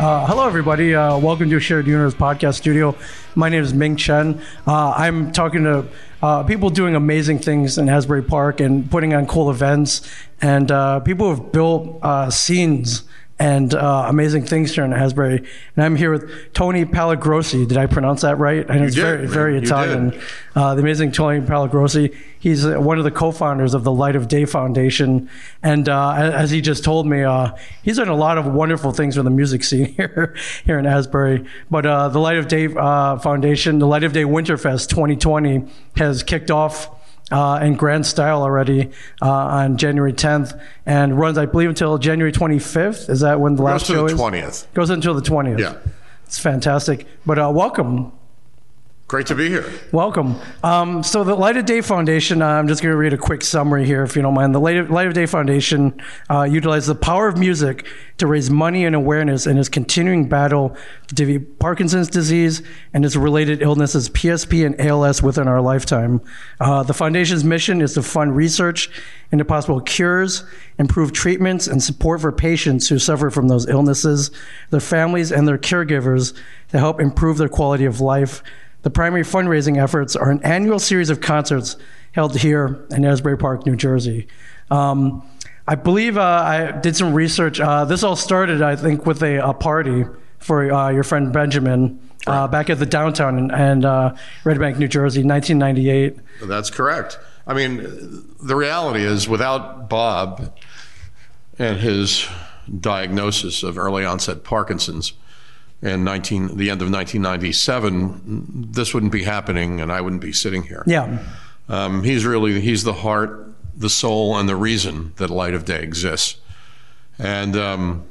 Uh, hello, everybody. Uh, welcome to Shared Universe Podcast Studio. My name is Ming Chen. Uh, I'm talking to uh, people doing amazing things in Asbury Park and putting on cool events, and uh, people who have built uh, scenes and uh, amazing things here in Asbury. And I'm here with Tony Pallagrosi. Did I pronounce that right? I know it's did, very, very You Italian. Uh, the amazing Tony Pallagrosi. He's uh, one of the co-founders of the Light of Day Foundation, and uh, as he just told me, uh, he's done a lot of wonderful things for the music scene here here in Asbury. But uh, the Light of Day uh, Foundation, the Light of Day Winterfest 2020, has kicked off uh, in grand style already uh, on January 10th and runs, I believe, until January 25th. Is that when the last Goes to show the is? 20th. Goes until the 20th. Yeah. It's fantastic. But uh, welcome. Great to be here. Welcome. Um, so, the Light of Day Foundation, uh, I'm just going to read a quick summary here, if you don't mind. The Light of, Light of Day Foundation uh, utilizes the power of music to raise money and awareness in its continuing battle to defeat Parkinson's disease and its related illnesses, PSP and ALS, within our lifetime. Uh, the foundation's mission is to fund research into possible cures, improve treatments, and support for patients who suffer from those illnesses, their families, and their caregivers to help improve their quality of life. The primary fundraising efforts are an annual series of concerts held here in Asbury Park, New Jersey. Um, I believe uh, I did some research. Uh, this all started, I think, with a, a party for uh, your friend Benjamin uh, back at the downtown in, and uh, Red Bank, New Jersey, 1998. That's correct. I mean, the reality is, without Bob and his diagnosis of early onset Parkinson's in 19, the end of 1997, this wouldn't be happening, and I wouldn't be sitting here. Yeah. Um, he's really he's the heart, the soul, and the reason that Light of Day exists. And um,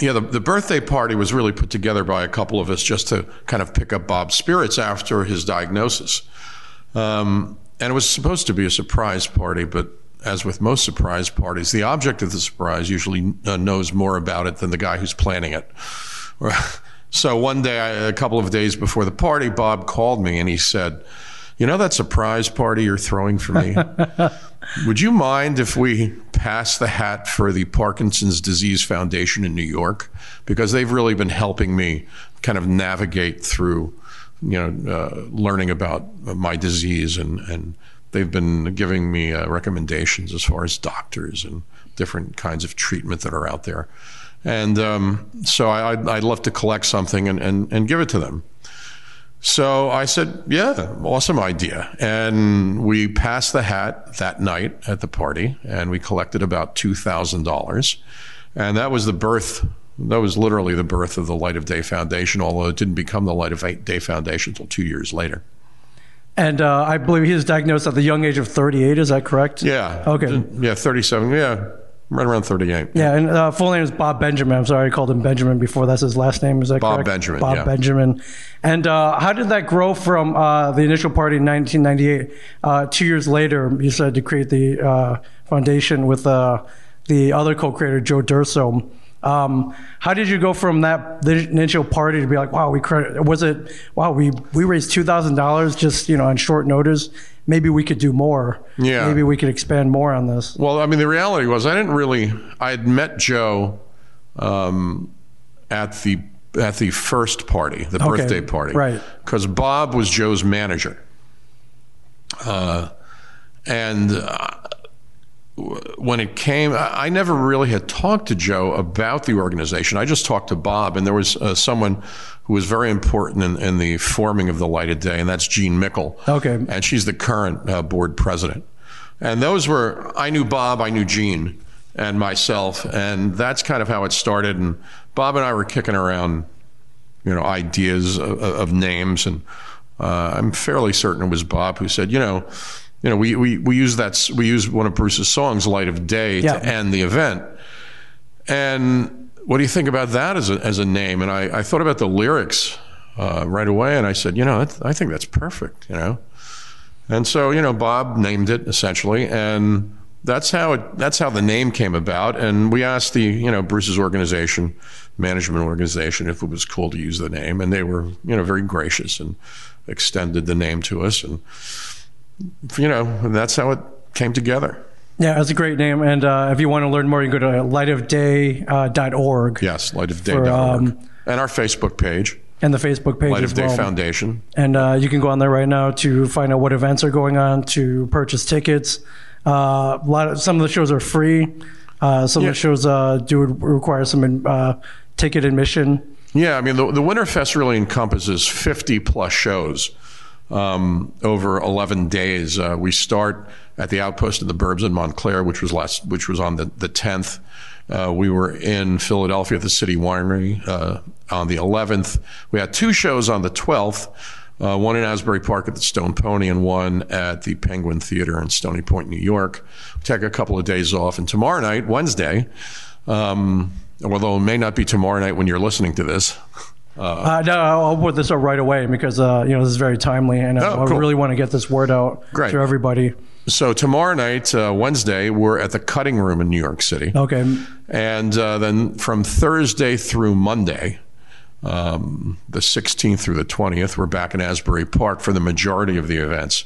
yeah, the, the birthday party was really put together by a couple of us just to kind of pick up Bob's spirits after his diagnosis. Um, and it was supposed to be a surprise party, but as with most surprise parties, the object of the surprise usually uh, knows more about it than the guy who's planning it. So one day, a couple of days before the party, Bob called me and he said, You know that surprise party you're throwing for me? Would you mind if we pass the hat for the Parkinson's Disease Foundation in New York? Because they've really been helping me kind of navigate through, you know, uh, learning about my disease and, and they've been giving me uh, recommendations as far as doctors and different kinds of treatment that are out there. And um, so I, I'd, I'd love to collect something and, and, and give it to them. So I said, yeah, awesome idea. And we passed the hat that night at the party and we collected about $2,000. And that was the birth, that was literally the birth of the Light of Day Foundation, although it didn't become the Light of Day Foundation until two years later. And uh, I believe he was diagnosed at the young age of 38. Is that correct? Yeah. Okay. Yeah, 37. Yeah, right around 38. Yeah, and uh, full name is Bob Benjamin. I'm sorry, I called him Benjamin before. That's his last name. Is that Bob correct? Benjamin, Bob yeah. Benjamin. And uh, how did that grow from uh, the initial party in 1998? Uh, two years later, you said to create the uh, foundation with uh, the other co-creator, Joe D'Urso. Um, how did you go from that initial party to be like, wow, we credit? Was it wow, we we raised two thousand dollars just you know on short notice? Maybe we could do more. Yeah. Maybe we could expand more on this. Well, I mean, the reality was I didn't really. I had met Joe um, at the at the first party, the Okay, birthday party, right. Because Bob was Joe's manager, uh, and uh, when it came, I never really had talked to Joe about the organization. I just talked to Bob, and there was uh, someone who was very important in, in the forming of the Light of Day, and that's Jean Mikle. Okay. and she's the current uh, board president. And those were, I knew Bob, I knew Jean, and myself, and that's kind of how it started. And Bob and I were kicking around, you know, ideas of, of names, and uh, I'm fairly certain it was Bob who said, you know, you know, we we we use that we use one of Bruce's songs, "Light of Day," Yeah. to end the event. And what do you think about that as a as a name? And I, I thought about the lyrics uh, right away, and I said, you know, I think that's perfect. You know. And so, you know, Bob named it essentially, and that's how it. That's how the name came about. And we asked the, you know, Bruce's organization, management organization, if it was cool to use the name, and they were, you know, very gracious and extended the name to us. And you know, and that's how it came together. Yeah, that's a great name. And uh, if you want to learn more, you can go to lightofday.org. Yes, lightofday.org. Um, and our Facebook page. And the Facebook page Light of Day. Foundation. And uh, you can go on there right now to find out what events are going on, to purchase tickets. Uh, a lot of some of the shows are free. Uh, some yeah. of the shows uh, do require some uh, ticket admission. Yeah, I mean the the Winterfest really encompasses 50 plus shows um, over 11 days. Uh, we start at the outpost of the Burbs in Montclair, which was last, which was on the, the 10th. Uh, we were in Philadelphia at the City Winery uh, on the 11th. We had two shows on the 12th. Uh, one in Asbury Park at the Stone Pony and one at the Penguin Theater in Stony Point, New York. We take a couple of days off. And tomorrow night, Wednesday, um, although it may not be tomorrow night when you're listening to this, uh, no, I'll put this up right away because uh, you know this is very timely, and oh, I, cool. really want to get this word out Great. to everybody. So tomorrow night, uh, Wednesday, we're at the Cutting Room in New York City. Okay. And uh, then from Thursday through Monday, um, the 16th through the 20th, we're back in Asbury Park for the majority of the events.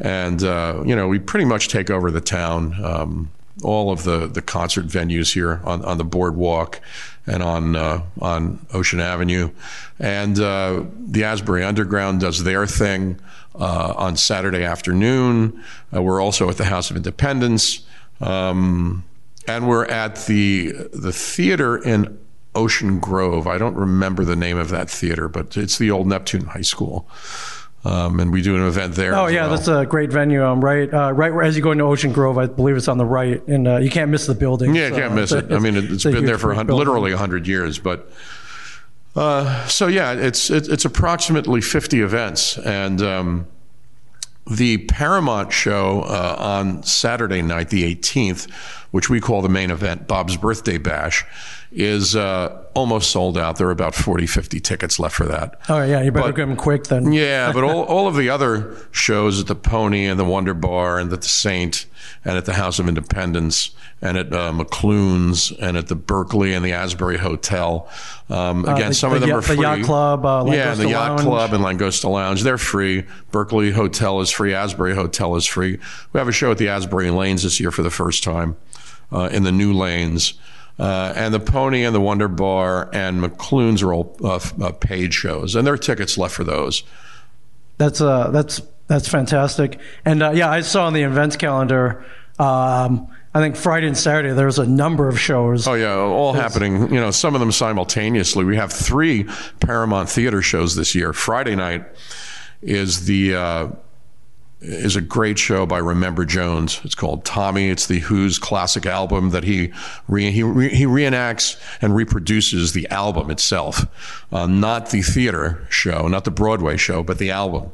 And, uh, you know, we pretty much take over the town. Um, all of the, the concert venues here on, on the boardwalk and on uh, on Ocean Avenue, and uh, the Asbury Underground does their thing uh, on Saturday afternoon. Uh, we're also at the House of Independence, um, and we're at the the theater in Ocean Grove. I don't remember the name of that theater, but it's the old Neptune High School. Um, and we do an event there. Oh yeah, well. that's a great venue. Um, right, uh, right as you go into Ocean Grove, I believe it's on the right, and uh, you can't miss the building. Yeah, you can't miss it. I mean, it, has been there for literally hundred years, but. Uh, so yeah, it's it, it's approximately 50 events, and um, the Paramount show uh, on Saturday night, the 18th, which we call the main event, Bob's Birthday Bash, is uh, almost sold out. There are about 40, 50 tickets left for that. Oh, yeah, you better but, get them quick then. yeah, but all, all of the other shows at the Pony and the Wonder Bar and at the Saint and at the House of Independence and at uh, McLoone's and at the Berkeley and the Asbury Hotel. Um, uh, again, uh, the, some of them the, are free. The Yacht Club, uh, yeah, the Yacht Club and Langosta Lounge. They're free. Berkeley Hotel is free. Asbury Hotel is free. We have a show at the Asbury Lanes this year for the first time uh, in the new lanes. Uh, and the Pony and the Wonder Bar and McLoone's are all uh, uh, paid shows, and there are tickets left for those. That's uh, that's that's fantastic. And uh, yeah, I saw on the events calendar. Um, I think Friday and Saturday there's a number of shows. Oh yeah, all happening. You know, some of them simultaneously. We have three Paramount Theater shows this year. Friday night is the uh, is a great show by Remember Jones. It's called Tommy. It's the Who's classic album that he re, he, re, he reenacts and reproduces the album itself, uh, not the theater show, not the Broadway show, but the album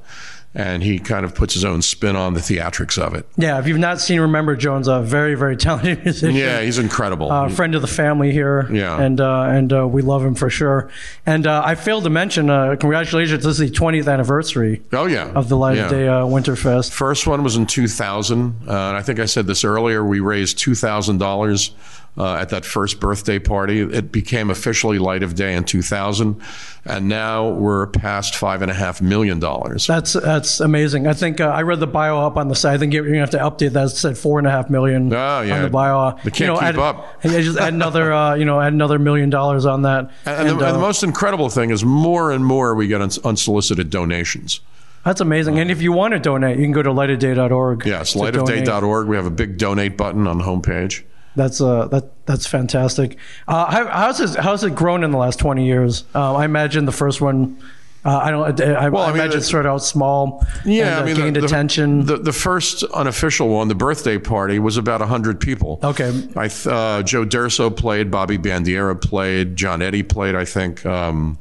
and he kind of puts his own spin on the theatrics of it. Yeah, if you've not seen Remember Jones, a very very talented musician. Yeah, he's incredible. Uh, friend of the family here. Yeah, and uh, and uh, we love him for sure. And uh, I failed to mention, uh, congratulations! This is the 20th anniversary. Oh yeah, of the Light yeah. of Day uh, Winterfest. First one was in 2000, and I think I said this earlier. We raised two thousand dollars uh, at that first birthday party. It became officially Light of Day in 2000, and now we're past five and a half million dollars. That's that's amazing. I think uh, I read the bio up on the site. I think you're gonna have to update that. It said four and a half million oh, yeah. on the bio. We can't you know, keep add, up. Just add another, uh, you know, add another million dollars on that. And, and, and, the, and, the, uh, most incredible thing is more and more we get unsolicited donations. That's amazing. And if you want to donate, you can go to lightofday.org. Yes, lightofday.org. We have a big donate button on the homepage. That's uh that that's fantastic. Uh, how, how's it how's it grown in the last twenty years? Uh, I imagine the first one. Uh, I don't. I, well, I, I mean, imagine it started out small. Yeah, and, uh, I mean, gained the, attention. The, the first unofficial one, the birthday party, was about hundred people. Okay. I uh, Joe D'Urso played, Bobby Bandiera played, John Eddie played, I think, um,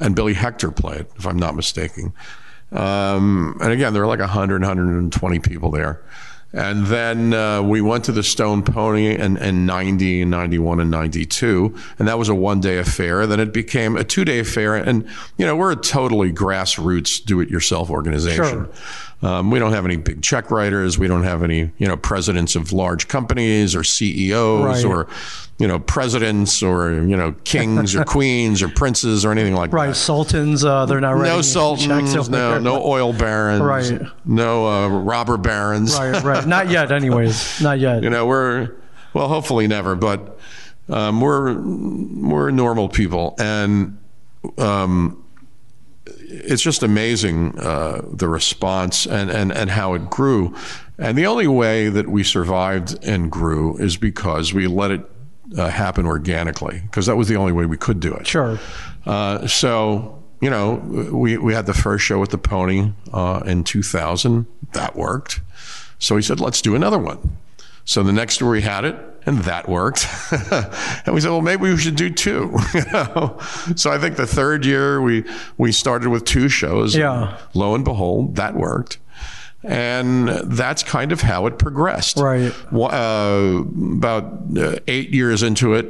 and Billy Hector played, if I'm not mistaken. Um, and again, there were like 100, 120 people there. And then uh, we went to the Stone Pony in, in 90, 91, and 92. And that was a one day affair. Then it became a two day affair. And, you know, we're a totally grassroots do it yourself organization. Sure. Um, we don't have any big check writers. We don't have any, you know, presidents of large companies or CEOs Right. or, you know, presidents or you know, kings or queens or princes or anything like Right, that. Right. Sultans. Uh, they're not writing No sultans, no there. no oil barons, Right. no uh, robber barons. Right, right. Not yet. Anyways, not yet. You know, we're well, hopefully never, but um, we're we're normal people, and um, it's just amazing uh, the response and, and and how it grew. And the only way that we survived and grew is because we let it uh, happen organically, because that was the only way we could do it. Sure. Uh, so, you know, we, we had the first show at the Pony uh, in 2000. That worked. So he said, let's do another one. So the next year we had it, and that worked. and we said, well, maybe we should do two. you know? So I think the third year we we started with two shows. Yeah. Lo and behold, that worked. And that's kind of how it progressed. Right. Uh, about uh, eight years into it,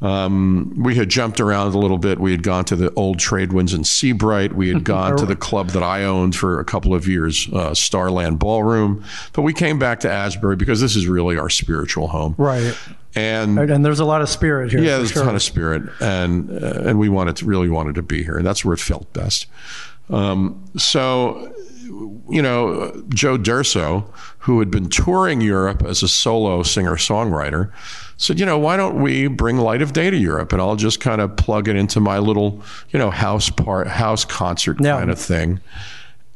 um, we had jumped around a little bit. We had gone to the old trade winds in Seabright. We had gone to the club that I owned for a couple of years, uh, Starland Ballroom. But we came back to Asbury because this is really our spiritual home. Right. And And there's a lot of spirit here. yeah, there's sure. a ton of spirit, and uh, and we wanted to really wanted to be here, and that's where it felt best. Um, so, you know, Joe D'Urso, who had been touring Europe as a solo singer songwriter, said, you know, why don't we bring Light of Day to Europe, and I'll just kind of plug it into my little, you know, house part, house concert Yeah. kind of thing.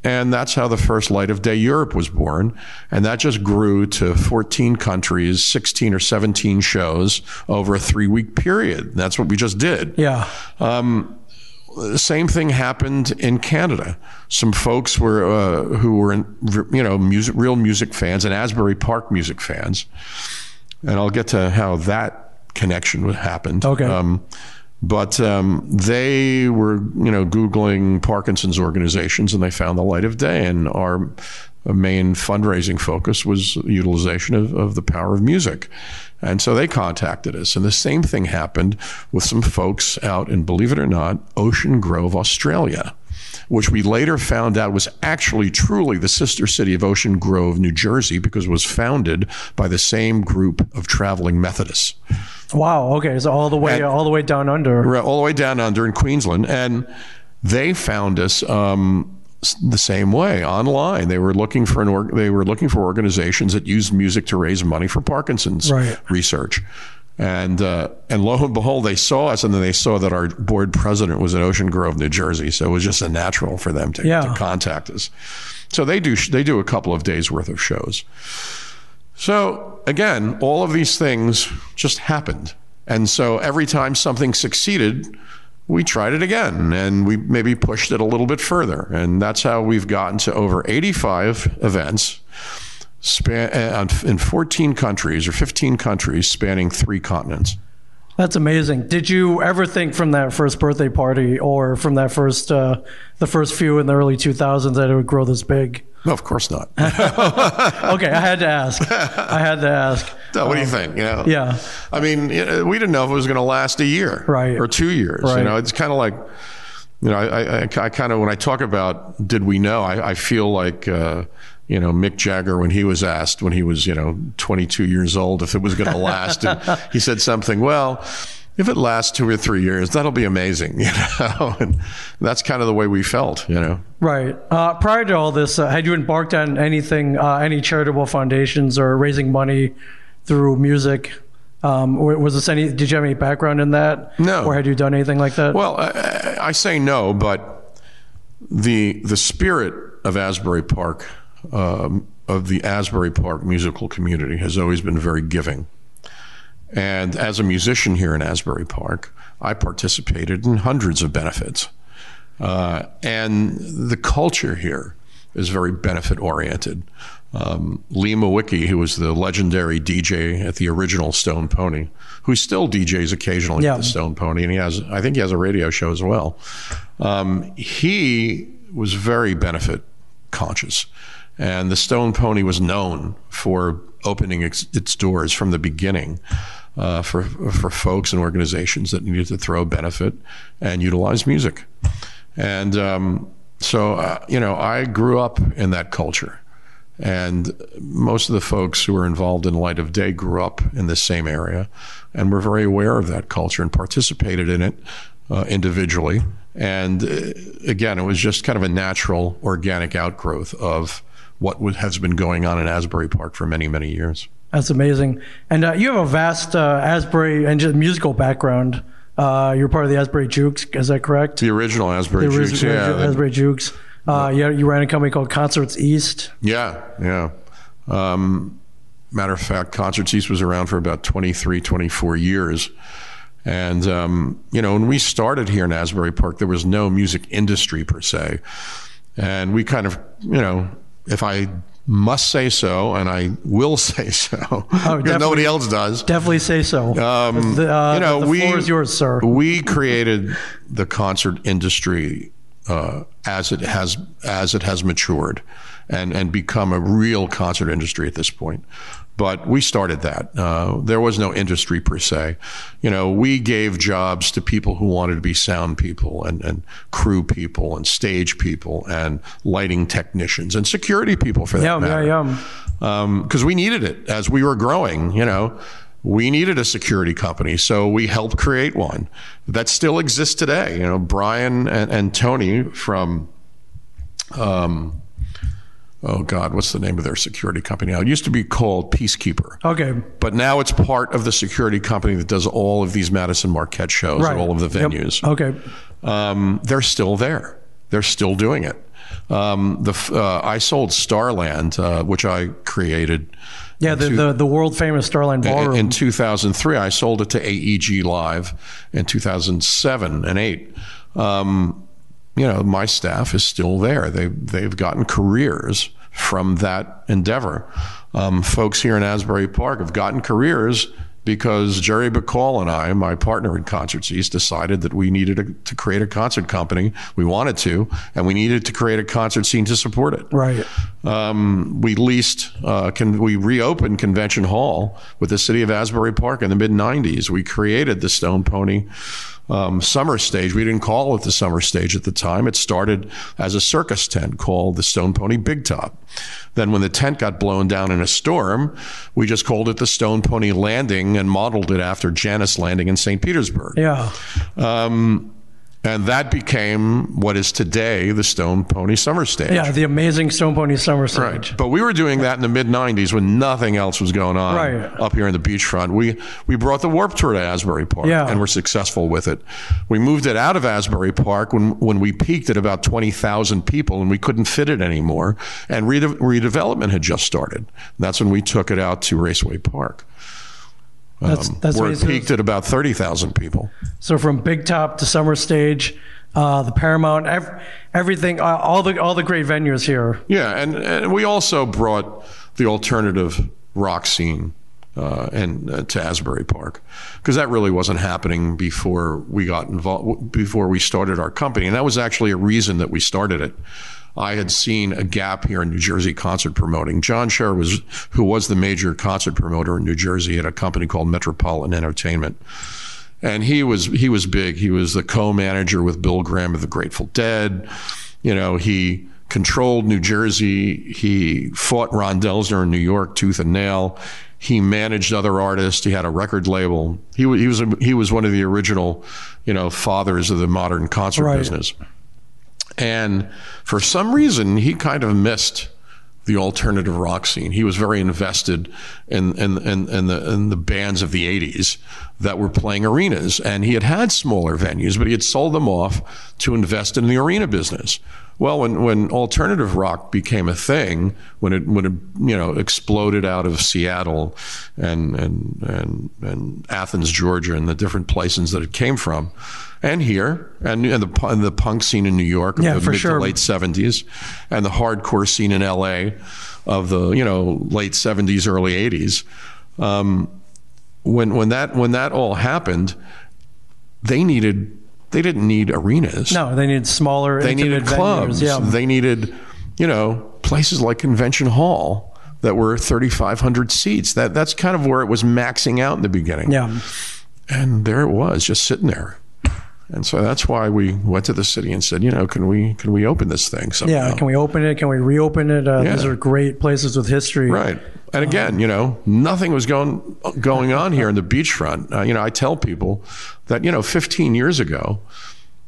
And that's how the first Light of Day Europe was born. And that just grew to 14 countries, 16 or 17 shows over a three week period. That's what we just did. Yeah. The same thing happened in Canada. Some folks were uh, who were, in, you know, music, real music fans and Asbury Park music fans. And I'll get to how that connection happened. Okay. Um, but um, they were, you know, Googling Parkinson's organizations and they found the light of day. And our main fundraising focus was utilization of, of the power of music. And so they contacted us. And the same thing happened with some folks out in, believe it or not, Ocean Grove, Australia which we later found out was actually truly the sister city of Ocean Grove, New Jersey, because it was founded by the same group of traveling Methodists. Wow. Okay. So all the way, And- all the way down under. Right, all the way down under in Queensland, and they found us um, the same way online. They were looking for an org- they were looking for organizations that used music to raise money for Parkinson's Right. research. And uh, and lo and behold, they saw us, and then they saw that our board president was in Ocean Grove, New Jersey. So it was just a natural for them to, Yeah. to contact us. So they do they do a couple of days worth of shows. So again, all of these things just happened. And so every time something succeeded, we tried it again and we maybe pushed it a little bit further. And that's how we've gotten to over 85 events span, uh, in 14 countries or 15 countries spanning three continents. That's amazing. Did you ever think from that first birthday party or from that first, uh, the first few in the early 2000s that it would grow this big? No, of course not. Okay, I had to ask. I had to ask. No, what do you think? You know? Um, Yeah. I mean, we didn't know if it was going to last a year, Right. or two years. Right. You know, it's kind of like, you know, I, I, I kind of when I talk about did we know, I, I feel like. Uh, you know, Mick Jagger, when he was asked when he was, you know, 22 years old, if it was going to last, and he said something, well, if it lasts two or three years, that'll be amazing, you know? And that's kind of the way we felt, you know? Right. Uh, prior to all this, uh, had you embarked on anything, uh, any charitable foundations or raising money through music? Um, was this any? Did you have any background in that? No. Or had you done anything like that? Well, I, I say no, but the the spirit of Asbury Park, um, of the Asbury Park musical community, has always been very giving. And as a musician here in Asbury Park, I participated in hundreds of benefits. Uh, and the culture here is very benefit oriented. Um, Lee Mrowicki, who was the legendary DJ at the original Stone Pony, who still DJs occasionally Yeah. at the Stone Pony, and he has, I think he has a radio show as well. Um, he was very benefit conscious. And the Stone Pony was known for opening its, its doors from the beginning uh, for, for folks and organizations that needed to throw benefit and utilize music. And um, So, uh, you know, I grew up in that culture. And most of the folks who were involved in Light of Day grew up in the same area and were very aware of that culture and participated in it uh, individually. And uh, again, it was just kind of a natural, organic outgrowth of what has been going on in Asbury Park for many, many years. That's amazing. And uh, you have a vast uh, Asbury and musical background. Uh, you're part of the Asbury Jukes, is that correct? The original Asbury the Jukes, original yeah. Asbury Jukes. Uh, yeah, you ran a company called Concerts East. Yeah, yeah. Um, matter of fact, Concerts East was around for about 23, 24 years. And, um, you know, when we started here in Asbury Park, there was no music industry per se. And we kind of, you know, if I must say so, and I will say so, oh, nobody else does. Definitely say so. Um, the, uh, you know, the we, floor is yours, sir. We created the concert industry uh, as it has as it has matured and and become a real concert industry at this point. But we started that. Uh, there was no industry per se. You know, we gave jobs to people who wanted to be sound people and, and crew people and stage people and lighting technicians and security people for that yeah, matter. Yeah, yeah. Because um, we needed it as we were growing. You know, we needed a security company, so we helped create one that still exists today. You know, Brian and, and Tony from, um, oh God, what's the name of their security company now? It used to be called Peacekeeper. Okay. But now it's part of the security company that does all of these Madison Marquette shows, right. all of the venues. Yep. Okay. Um, they're still there. They're still doing it. Um, the uh, I sold Starland, uh, which I created yeah, the, two, the, the, world famous Starland Ballroom. In 2003, I sold it to AEG Live in 2007 and 8. Um, you know, my staff is still there. They, they've gotten careers from that endeavor. Um, folks here in Asbury Park have gotten careers because Jerry Bacall and I, my partner in Concerts East, decided that we needed a, to create a concert company. We wanted to, and we needed to create a concert scene to support it. Right. Um, we leased, uh, can, we reopened Convention Hall with the city of Asbury Park in the mid 90s. We created the Stone Pony um, summer stage. We didn't call it the summer stage at the time. It started as a circus tent called the Stone Pony Big Top. Then, when the tent got blown down in a storm, we just called it the Stone Pony Landing and modeled it after Jannus Landing in St. Petersburg. Yeah. Um, and that became what is today the Stone Pony Summer Stage. Yeah, the amazing Stone Pony Summer Stage. Right. But we were doing that in the mid 90s when nothing else was going on right. up here in the beachfront. We we brought the Warp Tour to Asbury Park yeah. and were successful with it. We moved it out of Asbury Park when, when we peaked at about 20,000 people and we couldn't fit it anymore. And rede- redevelopment had just started. That's when we took it out to Raceway Park. That's, um, that's where it peaked at about 30,000 people. So from Big Top to Summer Stage, uh, the Paramount, everything, uh, all the all the great venues here. Yeah, and, and we also brought the alternative rock scene uh, and uh, to Asbury Park because that really wasn't happening before we got involved before we started our company, and that was actually a reason that we started it. I had seen a gap here in New Jersey concert promoting. John Scher was, who was the major concert promoter in New Jersey at a company called Metropolitan Entertainment. And he was, he was big. He was the co-manager with Bill Graham of the Grateful Dead. You know, he controlled New Jersey. He fought Ron Delsner in New York tooth and nail. He managed other artists. He had a record label. He, he was, a, he was one of the original, you know, fathers of the modern concert right. business. And for some reason, he kind of missed the alternative rock scene. He was very invested in, in, in, in, the, in the bands of the 80s that were playing arenas. And he had had smaller venues, but he had sold them off to invest in the arena business. Well, when, when alternative rock became a thing, when it when it you know exploded out of Seattle and and and, and Athens, Georgia, and the different places that it came from, and here, and, and the and the punk scene in New York of yeah, the mid sure. to late seventies, and the hardcore scene in L.A. of the you know late seventies, early eighties. Um, when when that when that all happened, they needed they didn't need arenas. No, they needed smaller. They needed clubs. Yeah. They needed, you know, places like Convention Hall that were 3,500 seats. That that's kind of where it was maxing out in the beginning. Yeah. And there it was, just sitting there. And so that's why we went to the city and said, you know, can we can we open this thing somehow? Yeah, can we open it? Can we reopen it? Uh, Yeah. These are great places with history. Right. And again, you know, nothing was going going on here in the beachfront. Uh, you know, I tell people that you know, 15 years ago,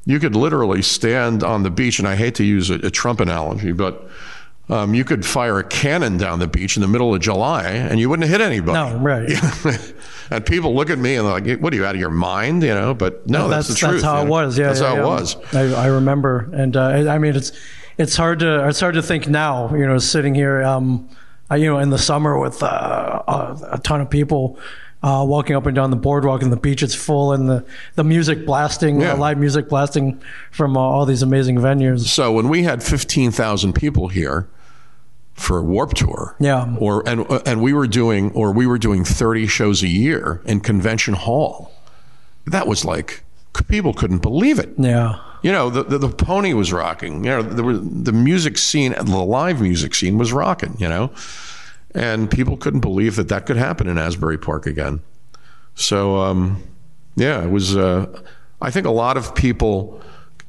you could literally stand on the beach, and I hate to use a, a Trump analogy, but um, you could fire a cannon down the beach in the middle of July, and you wouldn't hit anybody. No, right. and people look at me and they're like, "What are you out of your mind?" You know, but no, that's, the truth. That's how you it was. Yeah, that's yeah, how yeah. it was. I, I remember, and uh, I mean, it's it's hard to it's hard to think now. You know, sitting here, um, uh, you know, in the summer with uh, a, a ton of people. Uh, walking up and down the boardwalk and the beach, it's full, and the, the music blasting, Yeah. uh, live music blasting from uh, all these amazing venues. So when we had 15,000 people here for a Warp Tour, Yeah. or and and we were doing or we were doing 30 shows a year in Convention Hall. That was like people couldn't believe it. Yeah, You know, the, the the pony was rocking. You know, there was the music scene, the live music scene was rocking. You know, and people couldn't believe that that could happen in Asbury Park again. So, um, yeah, it was. Uh, I think a lot of people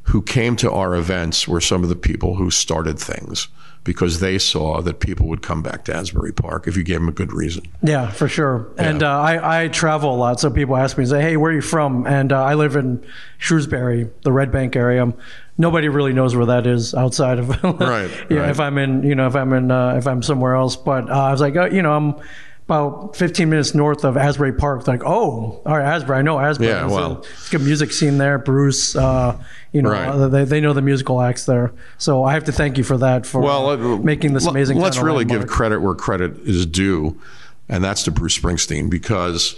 who came to our events were some of the people who started things because they saw that people would come back to Asbury Park if you gave them a good reason. Yeah, for sure. And uh, I, I travel a lot, so people ask me, say, "Hey, where are you from?" And uh, I live in Shrewsbury, the Red Bank area. Nobody really knows where that is outside of Right, yeah. right. If I'm in, you know, if I'm in, uh, if I'm somewhere else. But uh, I was like, uh, you know, I'm about 15 minutes north of Asbury Park. Like, oh, all right, Asbury. I know Asbury. Yeah, well. it's a good music scene there. Bruce, uh, you know, Right. uh, they, they know the musical acts there. So I have to thank you for that for Well, uh, making this amazing. Let's really give credit where credit is due, and that's to Bruce Springsteen because,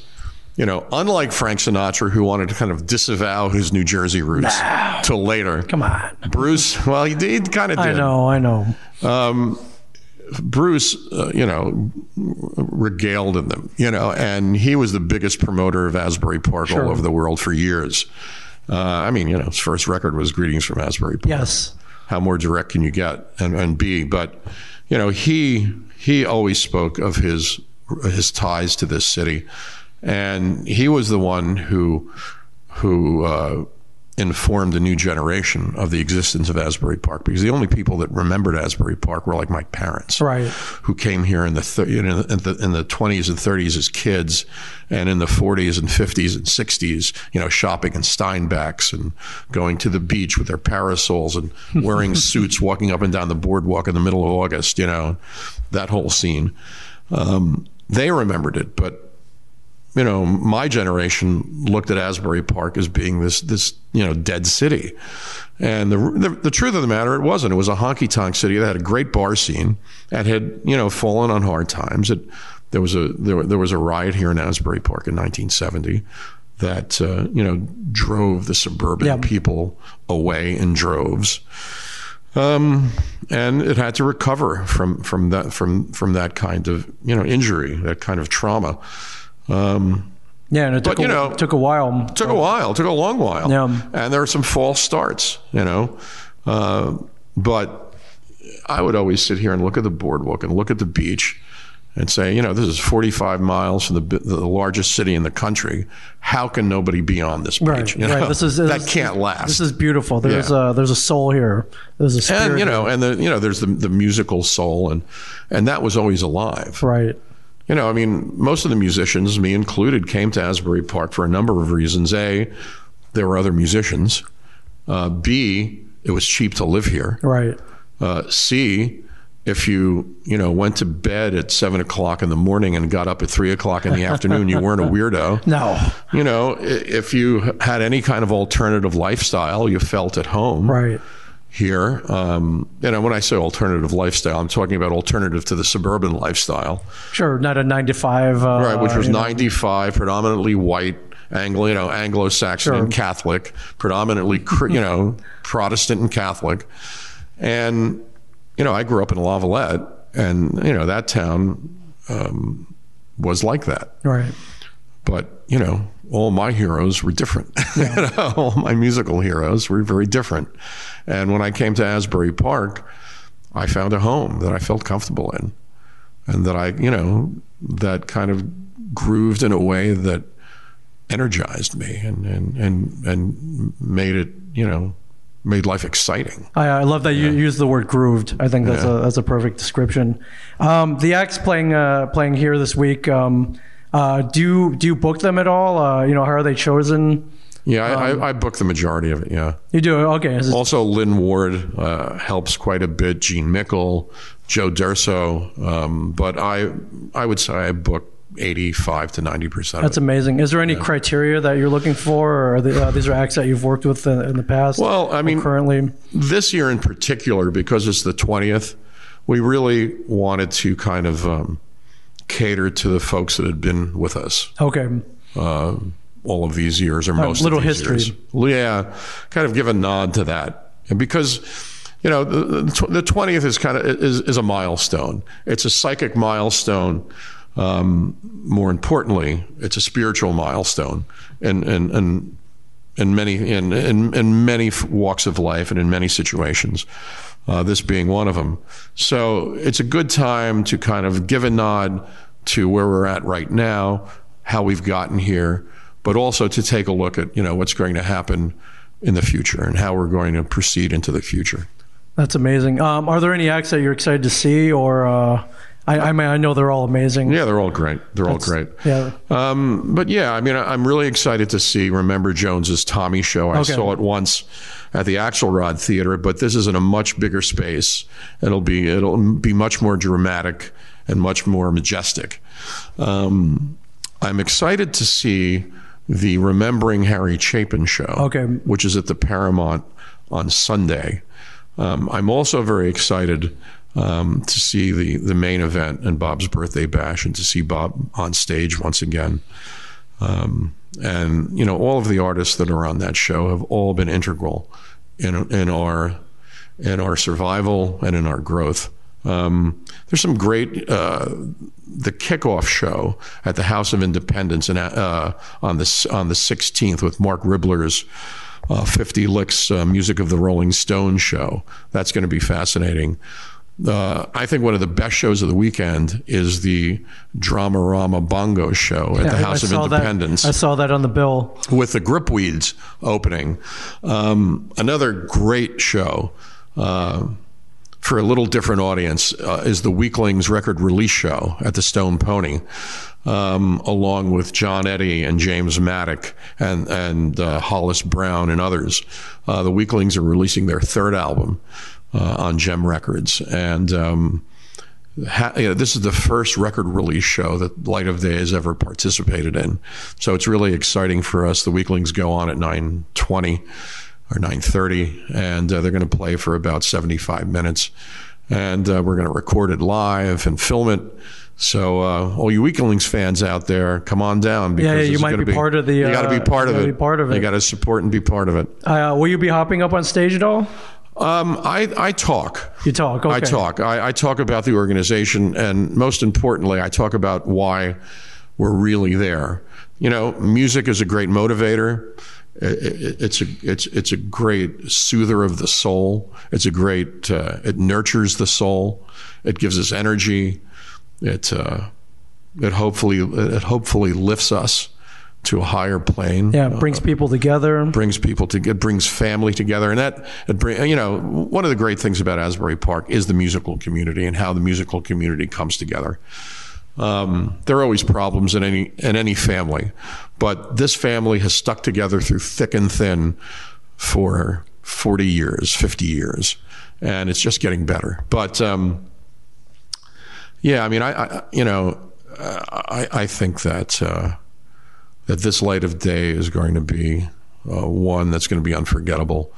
you know, unlike Frank Sinatra, who wanted to kind of disavow his New Jersey roots till later, Come on. Bruce, well, he, did kind of did. I know, I know. Bruce, uh, you know, regaled in them, you know, and he was the biggest promoter of Asbury Park Sure. all over the world for years. Uh, I mean, you know, his first record was "Greetings from Asbury Park." Yes. how more direct can you get and, and be but you know he he always spoke of his his ties to this city and he was the one who who uh, informed the new generation of the existence of Asbury Park because the only people that remembered Asbury Park were like my parents Right. who came here in the, thir- you know, in the in the 20s and 30s as kids, and in the 40s and 50s and 60s, you know, shopping in Steinbach's and going to the beach with their parasols and wearing suits, walking up and down the boardwalk in the middle of August, you know, that whole scene. Um, they remembered it, but you know, my generation looked at Asbury Park as being this this you know dead city, and the the, the truth of the matter, it wasn't. It was a honky tonk city that had a great bar scene and had you know fallen on hard times. It, there was a there, there was a riot here in Asbury Park in 1970 that uh, you know drove the suburban Yeah. people away in droves. Um, and it had to recover from from that from from that kind of you know injury, that kind of trauma. Um, Yeah, and it took, But, you a, know, took a while. took a while, took a long while, Yeah. and there were some false starts, you know. Uh, but I would always sit here and look at the boardwalk and look at the beach and say, you know, this is 45 miles from the, the largest city in the country. How can nobody be on this beach? Right, you right. This is that this- can't last. This is beautiful. There's Yeah. a there's a soul here. There's a spirit. and you know, here. and the you know, there's the the musical soul, and and that was always alive. right. You know, I mean, most of the musicians, me included, came to Asbury Park for a number of reasons. A, there were other musicians. Uh, B, it was cheap to live here. Right. Uh, C, if you you know went to bed at seven o'clock in the morning and got up at three o'clock in the afternoon, you weren't a weirdo. No. You know, if you had any kind of alternative lifestyle, you felt at home Right. Here. Um, you know, when I say alternative lifestyle, I'm talking about alternative to the suburban lifestyle, Sure. Not a nine to five. Uh, right? Which was know. 95, predominantly white, Anglo, you know, Anglo-Saxon Sure. and Catholic, predominantly, you know, Protestant and Catholic, and you know, I grew up in Lavallette, and you know, that town um, was like that. Right. but you know all my heroes were different You know, all my musical heroes were very different and when i came to asbury park i found a home that i felt comfortable in and that i you know that kind of grooved in a way that energized me and and and and made it you know made life exciting. I, I love that you use the word grooved. I think that's Yeah. a that's a perfect description. Um, the acts playing uh, playing here this week. Um, uh, do you, do you book them at all? Uh, you know, how are they chosen? Yeah, I, I, I booked the majority of it. Yeah. You do okay. Also, Lynn Ward uh, helps quite a bit. Jean Mikle, Joe D'Urso, um, but I I would say I book eighty five to ninety percent. That's amazing. Is there any criteria that you're looking for, or are the, uh, these are acts that you've worked with in, in the past? Well, I mean, currently, this year in particular, because it's the 20th, we really wanted to kind of um, cater to the folks that had been with us okay. uh, all of these years, or most little of these history. years. Yeah, kind of give a nod to that, and because you know the, 20th is kind of is, is a milestone. It's a psychic milestone. Um, more importantly, it's a spiritual milestone, and and and in many in, in in many walks of life and in many situations. Uh, this being one of them. So it's a good time to kind of give a nod to where we're at right now, how we've gotten here, but also to take a look at you know what's going to happen in the future and how we're going to proceed into the future. That's amazing. Um, are there any acts that you're excited to see, or uh, I, I mean, I know they're all amazing. Yeah, they're all great. They're all great. Yeah. Um, but yeah, I mean, I- I'm really excited to see Remember Jones's Tommy show. I Okay. saw it once at the Axelrod Theater, but this is in a much bigger space. It'll be it'll be much more dramatic and much more majestic. Um, I'm excited to see the Remembering Harry Chapin show, Okay. which is at the Paramount on Sunday. Um, I'm also very excited um, to see the the main event and Bob's birthday bash, and to see Bob on stage once again. Um, and you know, all of the artists that are on that show have all been integral in in our in our survival and in our growth. Um, there's some great uh, the kickoff show at the House of Independence uh, on the on the 16th with Mark Ribler's uh, 50 Licks uh, Music of the Rolling Stones show. That's going to be fascinating. Uh, I think one of the best shows of the weekend is the Dramarama Bongo show at the I- I House of saw that- Independence I saw that on the bill. with the Gripweeds opening. Um, another great show uh, for a little different audience uh, is the Weaklings record release show at the Stone Pony, um, along with John Eddie and James Maddock and and uh, Hollis Brown and others. Uh, the Weaklings are releasing their third album uh, on Gem Records and. Um, ha- you know, this is the first record release show that Light of Day has ever participated in. So it's really exciting for us. The Weaklings go on at 9:20 or 9:30, and uh, they're going to play for about 75 minutes, and uh, we're going to record it live and film it. So uh, all you Weaklings fans out there, come on down because yeah, this you might gonna be part of the, You got to uh, be part of it. be part of it. You got to support and be part of it. Uh, will you be hopping up on stage at all? Um, I, I talk. You talk. Okay. I talk. I, I talk about the organization, and most importantly, I talk about why we're really there. You know, music is a great motivator. I- I- It's a it's it's a great soother of the soul. It's a great uh, it nurtures the soul. It gives us energy. It uh, it hopefully it hopefully lifts us to a higher plane. Yeah, it brings people together. brings people to it brings family together and that it bring, you know one of the great things about Asbury Park is the musical community and how the musical community comes together. Um, there are always problems in any in any family but this family has stuck together through thick and thin for 40 years 50 years and it's just getting better. But um, yeah I mean I, I you know I, I think that uh, that this light of day is going to be uh, one that's going to be unforgettable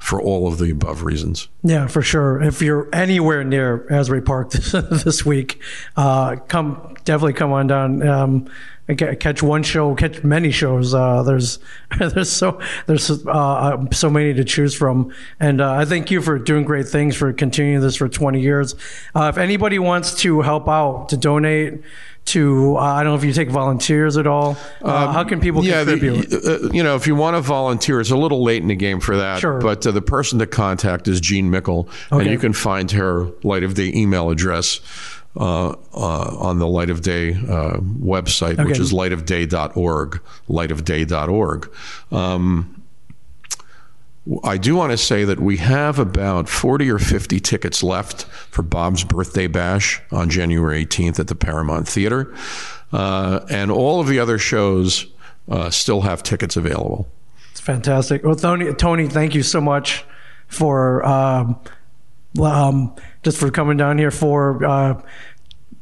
for all of the above reasons. Yeah, for sure. If you're anywhere near Asbury Park this, week, uh, come definitely come on down. Um, catch one show, catch many shows. Uh, there's there's so there's uh, so many to choose from, and uh, I thank you for doing great things for continuing this for 20 years. Uh, if anybody wants to help out to donate. To uh, I don't know if you take volunteers at all. Uh, how can people Um, Yeah, contribute? the, uh, you know, if you want to volunteer, it's a little late in the game for that. Sure. But uh, the person to contact is Jean Mikle, and you can find her Light of Day email address uh, uh, on the Light of Day uh, website, which Okay. is lightofday.org. Lightofday.org. Um, I do want to say that we have about 40 or 50 tickets left for Bob's birthday bash on January 18th at the Paramount Theater. Uh, and all of the other shows uh, still have tickets available. It's fantastic. Well, Tony, Tony, thank you so much for um, um, just for coming down here for uh,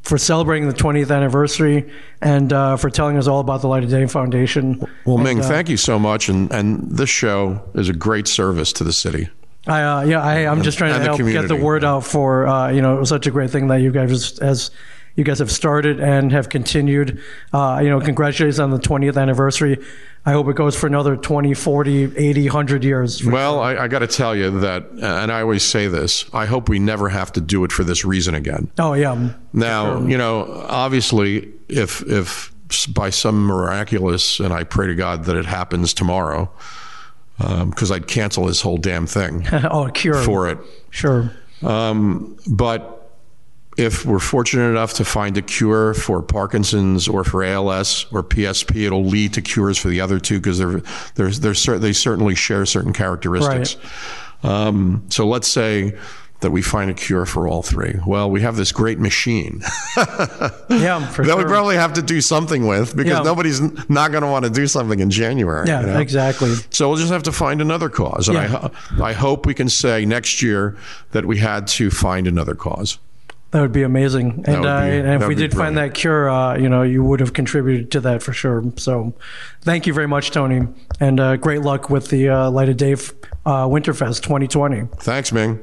for celebrating the 20th anniversary and uh, for telling us all about the Light of Day Foundation. Well, And, Ming, uh, thank you so much. And, and this show is a great service to the city. I, uh, yeah, I, I'm just trying to help get the word out for uh, you know it was such a great thing that you guys as you guys have started and have continued. Uh, you know, congratulations on the 20th anniversary. I hope it goes for another 20, 40, 80, 100 years. Well, I, I got to tell you that, and I always say this I hope we never have to do it for this reason again. Oh yeah, Now, you know, obviously, if if by some miraculous, and I pray to God that it happens tomorrow, because I'd cancel this whole damn thing oh a cure for it. Sure. Um, but if we're fortunate enough to find a cure for Parkinson's or for ALS or PSP, it'll lead to cures for the other two because they're, they're, they're, they certainly share certain characteristics. Um, so let's say that we find a cure for all three. Well, we have this great machine Yeah, for that sure. we probably have to do something with because Yeah. nobody's not going to want to do something in January. yeah, you know? exactly. So we'll just have to find another cause. And I, Yeah. ho- I hope we can say next year that we had to find another cause. That would be amazing. And, would uh, and if we be did find that cure, uh, you know, you would have contributed to that for sure. So, thank you very much, Tony, and uh, great luck with the uh, Light of Day uh, Winterfest 2020. Thanks, Ming.